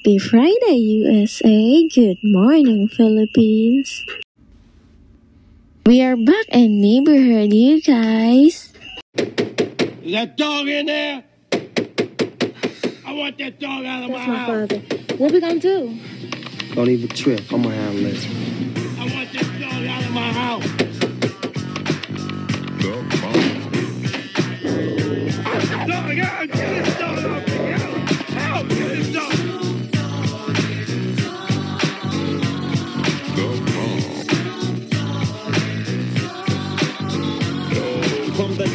Happy Friday, USA. Good morning, Philippines. We are back in neighborhood, you guys. Is that dog in there? I want that dog out of my, That's my house. father. What we gonna do? Don't even trip. I'm gonna handle this. I want that dog out of my house. Dog, out! Get this dog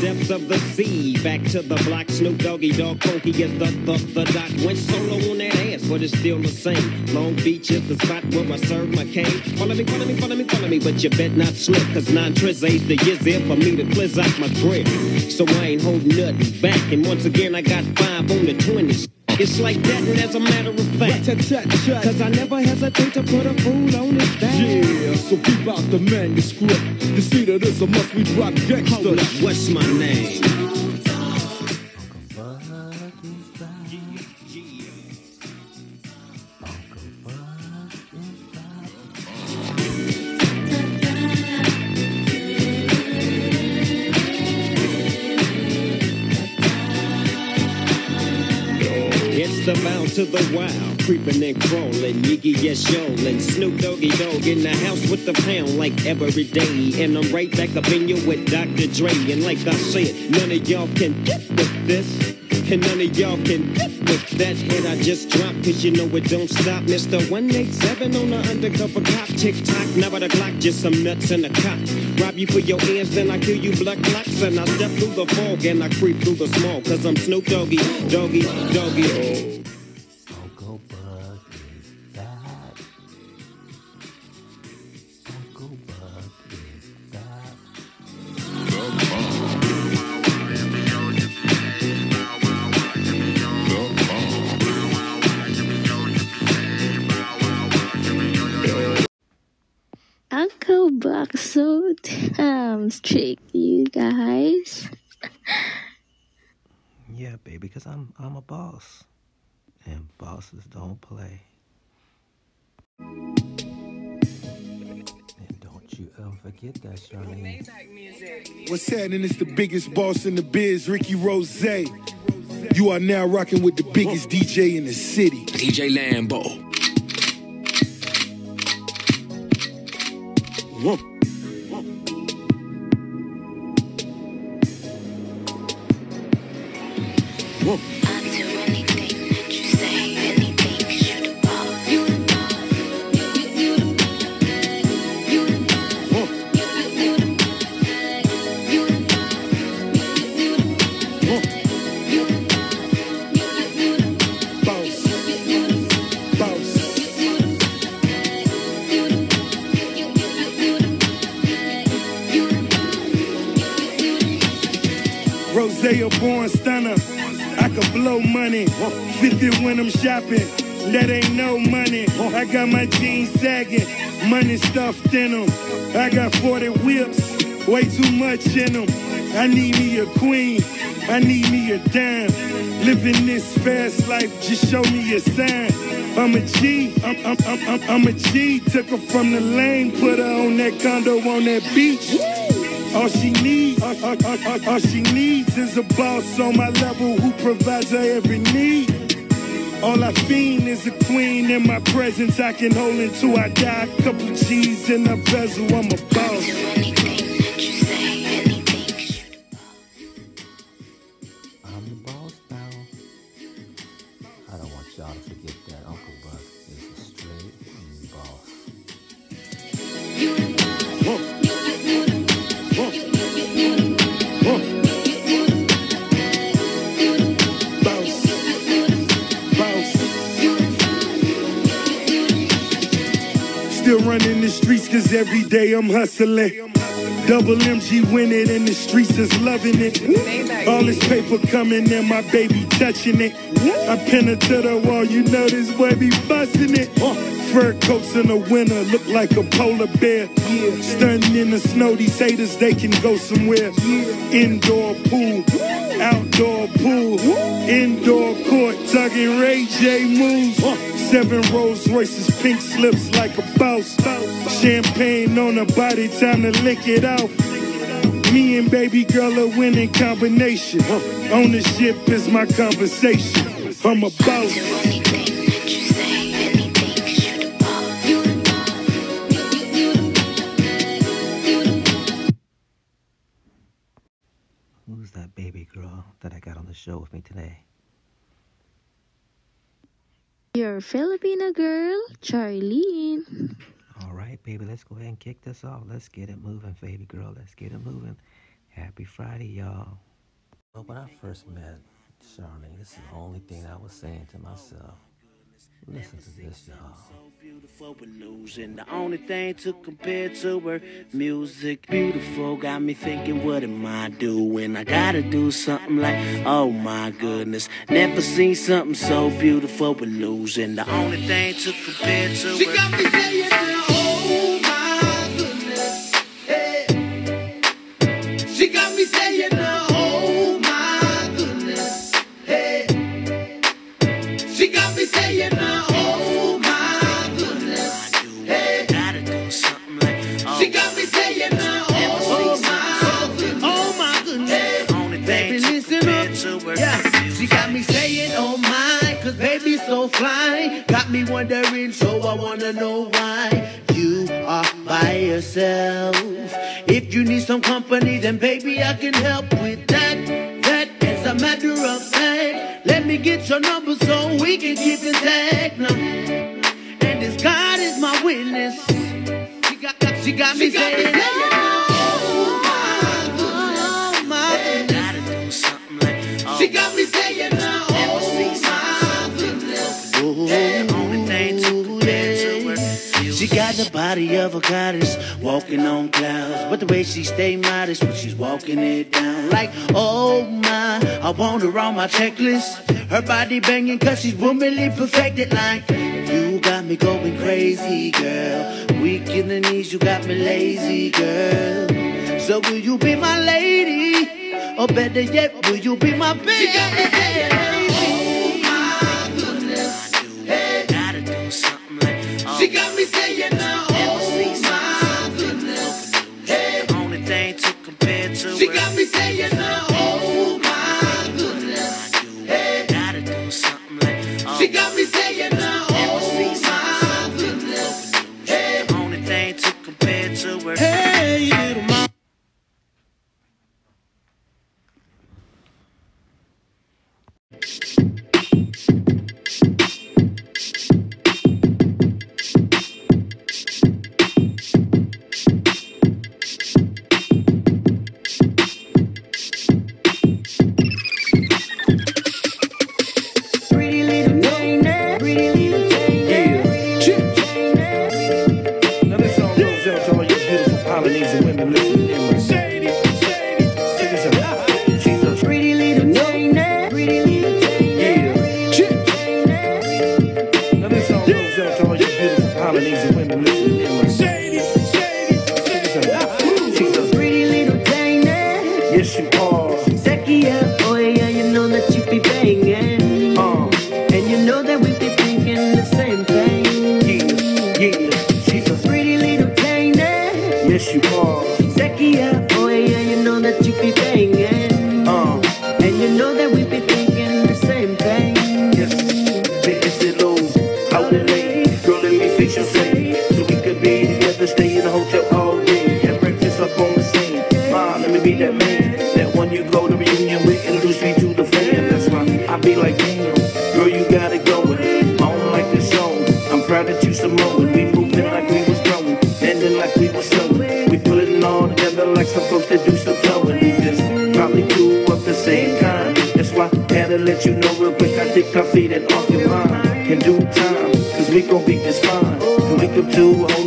depths of the sea, back to the block, Snoop Doggy Dogg, funky as the the the doc. Went solo on that ass, but it's still the same. Long Beach is the spot where I serve my cane. Follow me, follow me, follow me, follow me, but you bet not slip, cause nine tris ain't the years there for me to cleanse out my grip. So I ain't holding nothing back, and once again I got five on the twenties. It's like that, and as a matter of fact, cause I never hesitate to put a fool on his back. Yeah, so keep out the manuscript. You see that this a must we drop Hold gangsta. up, what's my name? It's bound to the wild, creeping and crawling, Yiggy yes yolin', Snoop Doggy Dogg in the house with the pound like every day, and I'm right back up in you with Dr. Dre, and like I said, none of y'all can get with this. And none of y'all can with that hit I just dropped, cause you know it don't stop. Mr. 187 on the undercover cop, tick tock, never the clock, just some nuts in the cop. Rob you for your ears, then I kill you blood clots, and I step through the fog and I creep through the small, cause I'm Snoop Doggy, Doggy, Doggy. Uncle Buck so damn strict, you guys. Yeah, baby, because I'm I'm a boss. And bosses don't play. And don't you ever forget that, Charlene. What's happening? It's the biggest boss in the biz, Ricky Rose. You are now rocking with the biggest DJ in the city. DJ Lambo. Whoa. Rose, a born stunner. I could blow money. 50 when I'm shopping. That ain't no money. I got my jeans sagging. Money stuffed in them. I got 40 whips. Way too much in them. I need me a queen. I need me a dime. Living this fast life, just show me a sign. I'm a G, I'm, I'm, I'm, I'm, I'm a G. Took her from the lane, put her on that condo on that beach. All she needs, all, all, all, she needs is a boss on my level who provides her every need. All I fiend is a queen in my presence. I can hold until I die. Couple G's in a bezel. I'm a boss. The streets cause every day I'm hustling. Double MG winning in the streets is loving it. All this paper coming in, my baby touching it. I pin it to the wall, you know this boy be busting it. Fur coats in the winter look like a polar bear. Stunting in the snow, these haters they can go somewhere. Indoor pool, Outdoor pool, indoor court, tugging Ray J moves. Seven Rolls Royces, pink slips like a boss. Champagne on her body, time to lick it off. Me and baby girl a winning combination. Ownership is my conversation. I'm a boss. Show with me today? Your Filipino girl, Charlene. All right, baby, let's go ahead and kick this off. Let's get it moving, baby girl. Let's get it moving. Happy Friday, y'all. Well, when I first met Charlene, this is the only thing I was saying to myself. Listen to this, y'all. beautiful with losing. The only thing to compare to her music. Beautiful got me thinking, what am I doing? I gotta do something like, oh my goodness. Never seen something so beautiful with losing. The only thing to compare to her. She got me saying, fly. Got me wondering, so I wanna know why you are by yourself. If you need some company, then baby, I can help with that. That is a matter of fact. Let me get your number so we can keep in touch. now. And this God is my witness. She got, she got me saying, oh the body of a goddess, walking on clouds. But the way she stay modest when she's walking it down. Like, oh my, I want her on my checklist. Her body banging cause she's womanly perfected. Like, you got me going crazy, girl. Weak in the knees, you got me lazy, girl. So will you be my lady? Or better yet, will you be my baby? She got me saying, oh let you know real quick. I think I feed it off your mind. In due time, cause we gon' be just fine. And wake up to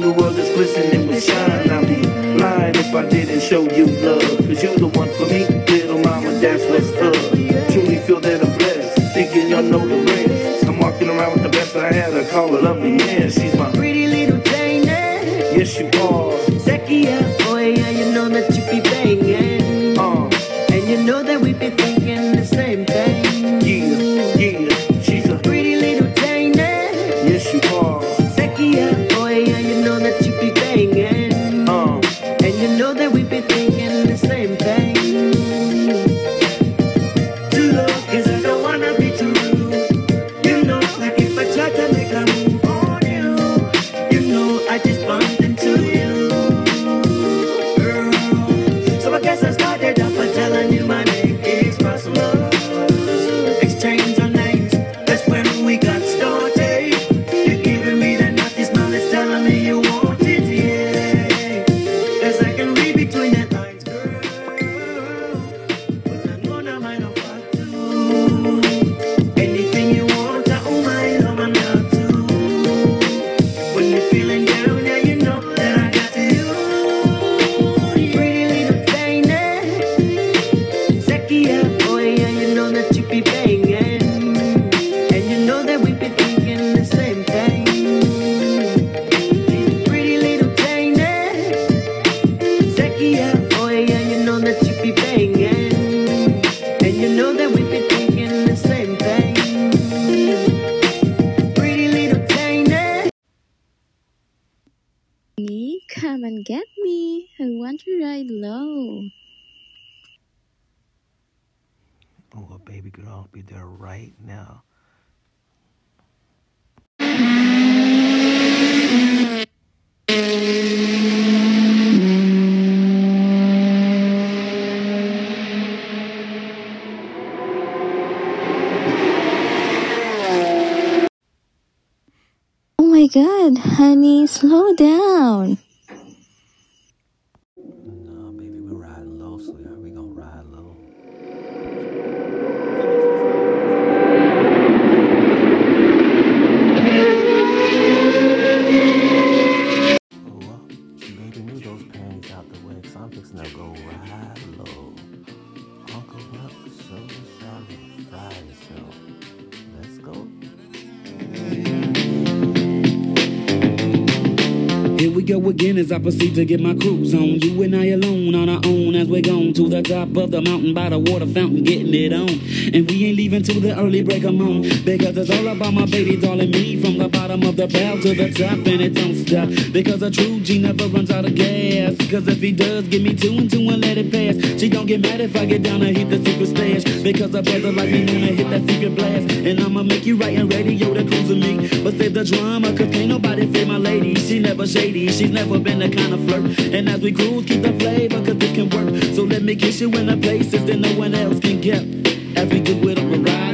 me. I want to ride low. Oh, baby girl, I'll be there right now. Oh my god, honey, slow down. Go again as I proceed to get my cruise on. You and I alone on our own as we're to the top of the mountain by the water fountain, getting it on. And we ain't leaving till the early break of moon because it's all about my baby darling me from the bottom of the barrel to the top and it don't stop because a true G never runs out of gas. Cause if he does, give me two and two and let it pass. She don't get mad if I get down and hit the secret stash because a brother like me wanna hit that secret blast. And I'ma make you right and radio to cruise with me. But save the drama, cause can't nobody fade my lady. She never shady, she's never been the kind of flirt. And as we cruise, keep the flavor, cause this can work. So let me kiss you in the places that no one else can get. As we do it on the ride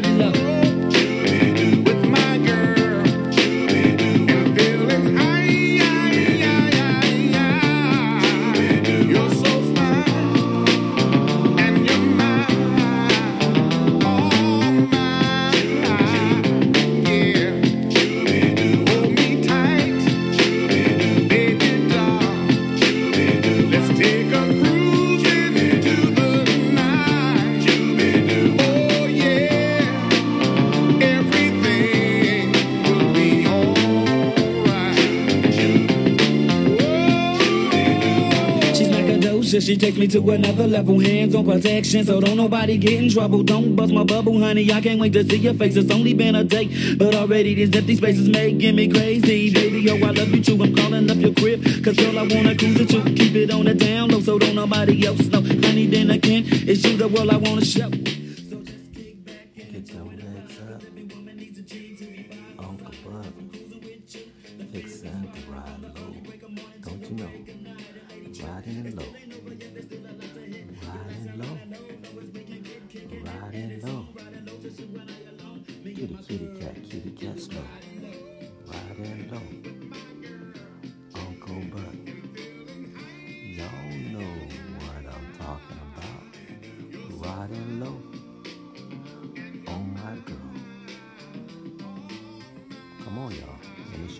she takes me to another level. Hands on protection, so don't nobody get in trouble. Don't bust my bubble, honey. I can't wait to see your face. It's only been a day, but already these empty spaces making me crazy. Baby, oh, I love you too. I'm calling up your crib, cause girl, I wanna cruise with you. Keep it on the down low, so don't nobody else know. Honey, then again, it's you the world I wanna show.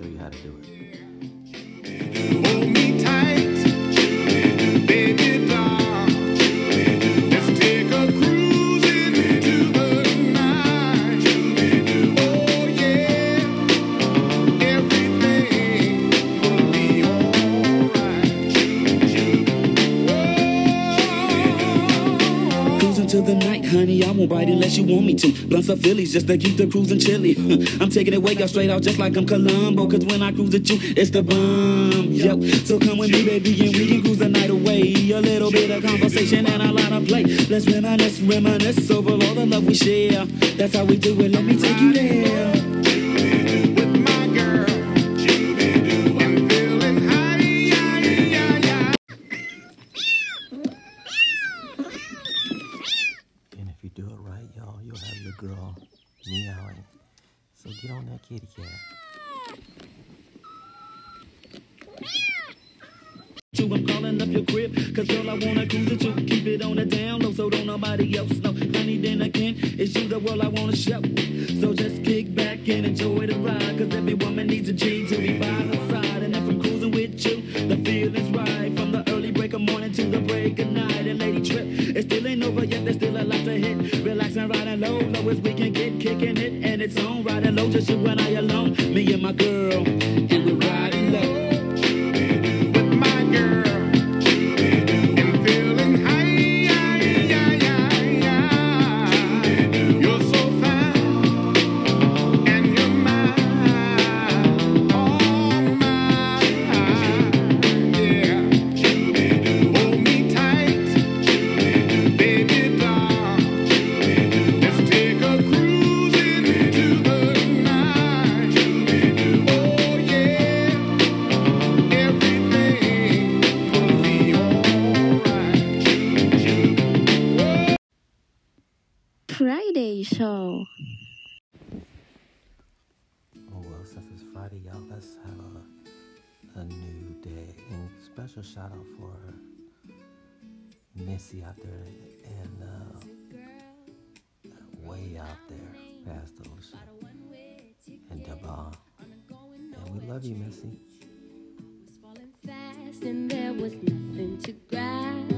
Show you how to do it. Won't bite unless you want me to. Blunts of Phillies just to keep the cruising chilly. I'm taking it way out straight out just like I'm Columbo. Cause when I cruise with you, it's the bomb. Yep. so come with me, baby, and we can cruise the night away. A little bit of conversation and a lot of play. Let's reminisce, reminisce over all the love we share. That's how we do it. Let me take you there. You, I'm calling up your crib. Cause girl, I wanna cruise with you. Keep it on the down low so don't nobody else know. Honey, then again, it's you the world I wanna show. So just kick back and enjoy the ride. Cause every woman needs a G to be by her side. And if I'm cruising with you, the feeling's right. From the early break of morning to the break of night. And lady trip, it still ain't over yet, there's still a lot to hit. Relax and ride low, low as we can get kicking it. And it's on, riding low, just you and I alone. Me and my girl, Friday show. Oh well, since it's Friday, y'all, let's have a, a new day. And special shout out for Missy out there and uh, way out there past the ocean and Daba. And we love you, Missy. and there was nothing to grab.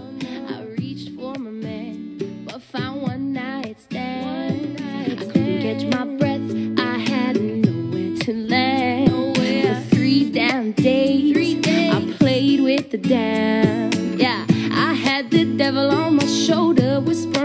night stand. I couldn't catch my breath. I had nowhere to land. Nowhere. For three damn days, three days, I played with the damn. Yeah, I had the devil on my shoulder, whispering.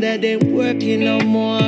that they ain't working no more.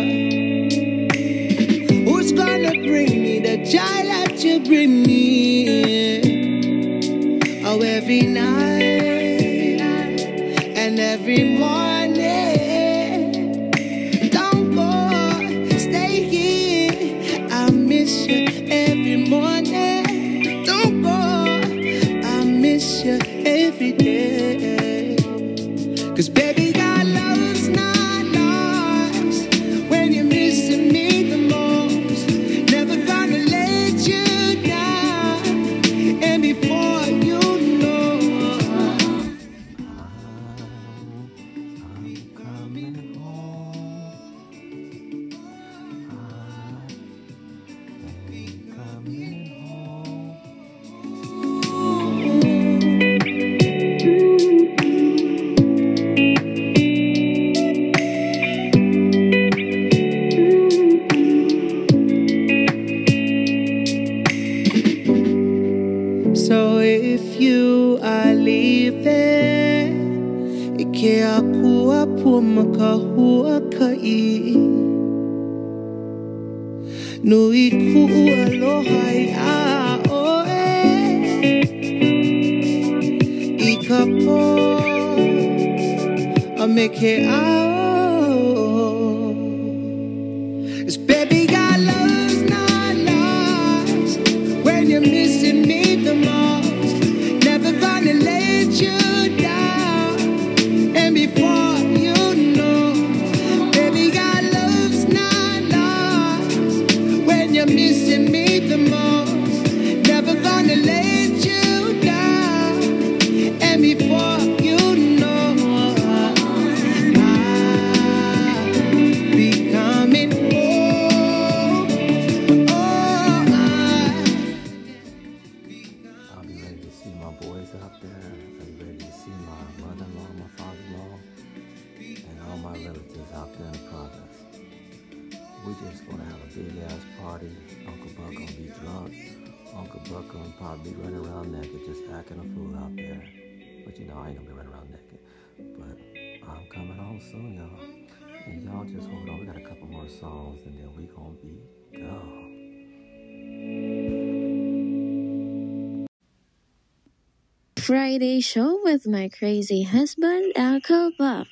Friday show with my crazy husband, Uncle Buck.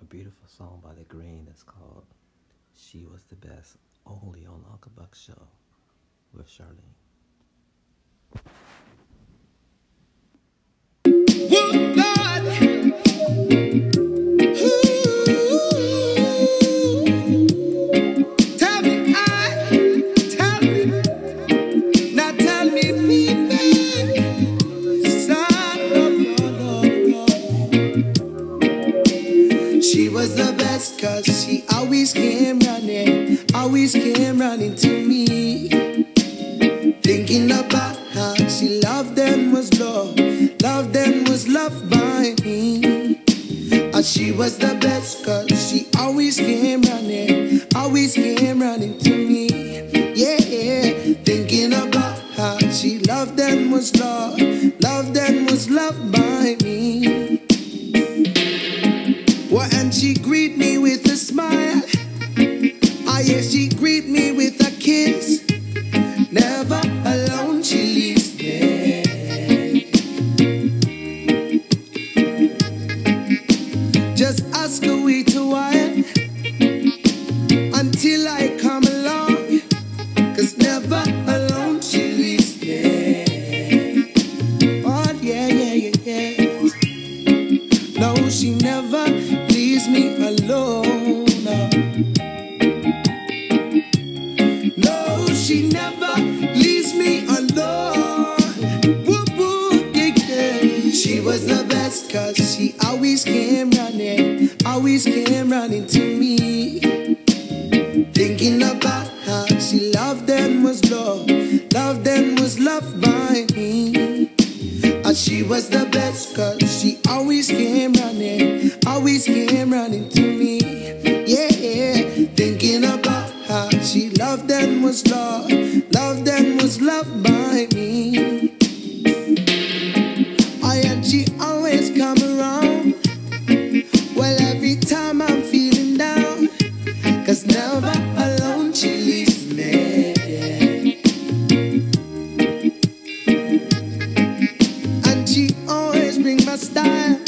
A beautiful song by The Green that's called She Was the Best, only on Uncle Buck show with Charlene. style.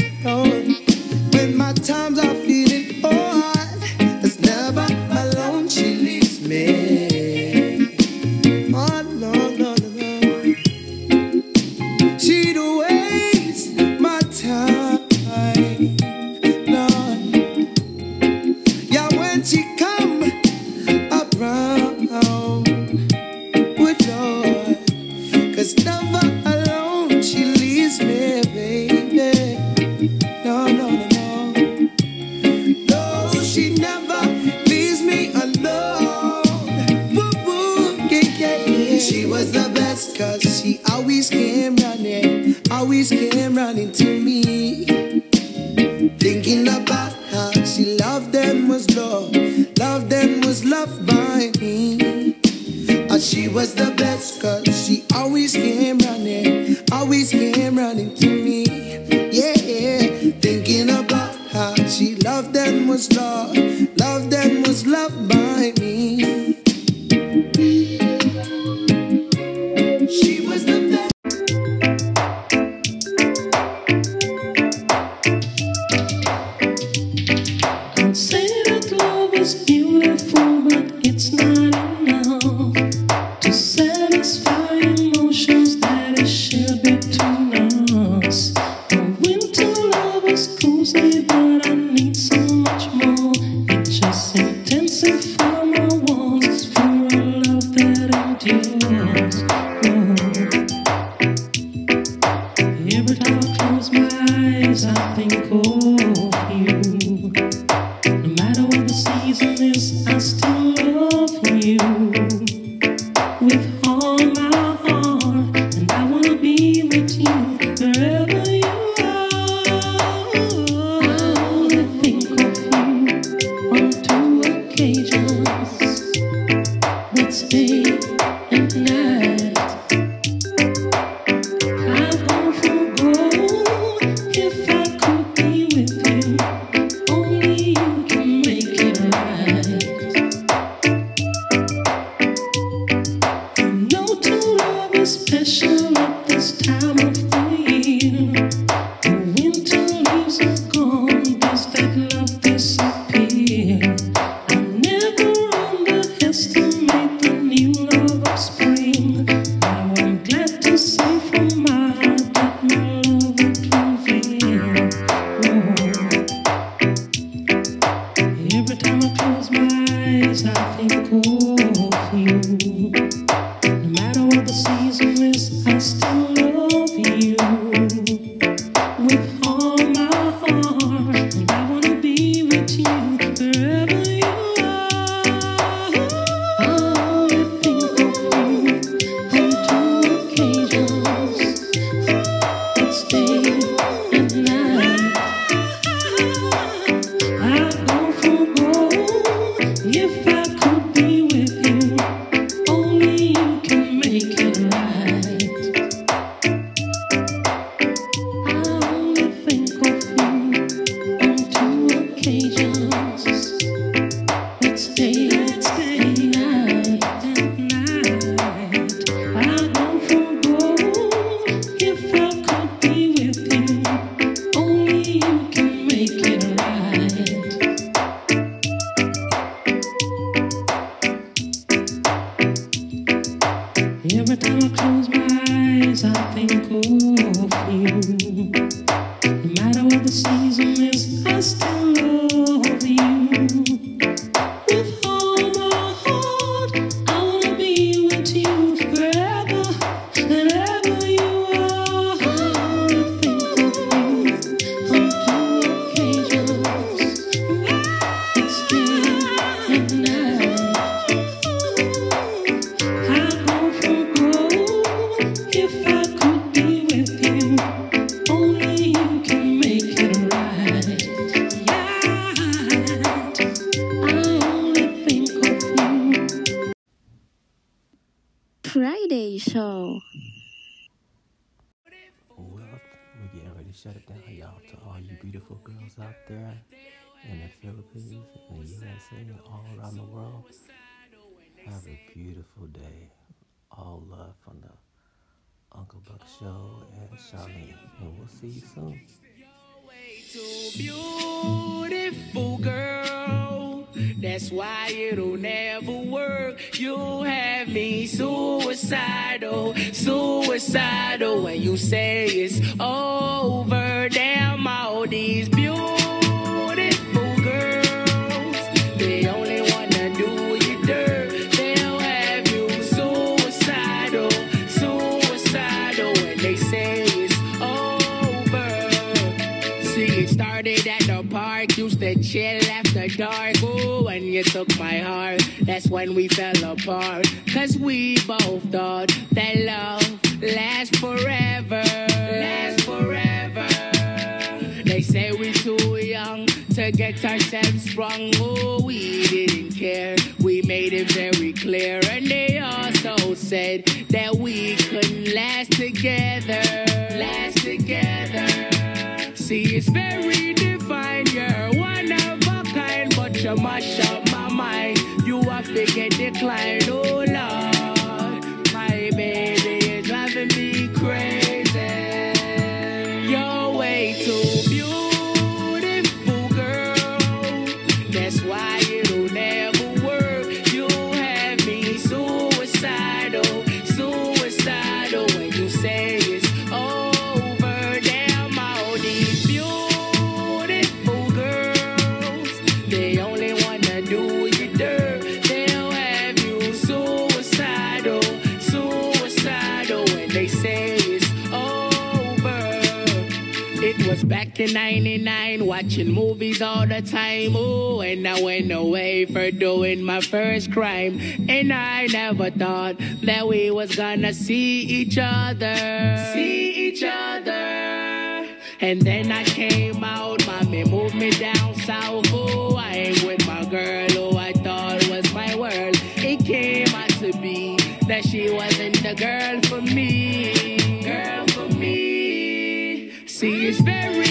Friday show. Well, we're getting ready to shut it down, y'all, to all you beautiful girls out there in the Philippines, the USA, all around the world. Have a beautiful day. All love from the Uncle Buck Show and Charlene. And we'll see you soon. Beautiful girl, that's why it'll never work. You have me suicidal, suicidal. When you say it's over, damn all these beautiful. Left after dark. Ooh, when you took my heart, that's when we fell apart. Cause we both thought that love lasts forever. Lasts forever. They say we're too young to get ourselves sprung. Oh, we didn't care. We made it very clear. And they also said that we couldn't last together. Last together see it's very divine. You're one of a kind, but you mash up my mind. You have to get declined, oh Lord. My baby is driving me they say it's over. It was back in 99, watching movies all the time. Oh, and I went away for doing my first crime. And I never thought that we was gonna see each other. See each other. And then I came out, mommy moved me down south. Oh, I ain't with my girl who I thought was my world. It came out to be that she wasn't the girl me. Girl for me. See, it's very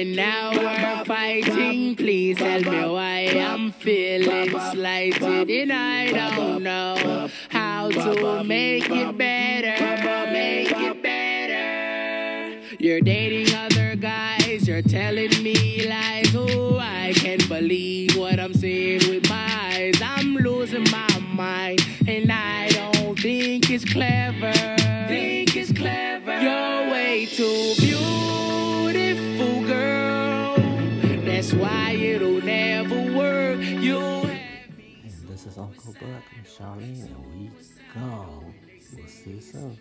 and now we're fighting. Please tell me why I'm feeling slighted and I don't know how to make it better. Make it better. You're dating other guys, you're telling me lies. Oh, I can't believe what I'm seeing with my eyes. I'm losing my mind and I don't think it's clever. Think it's clever. You're way too beautiful, is Uncle Buck and Charlene, and we gone. We'll see you soon.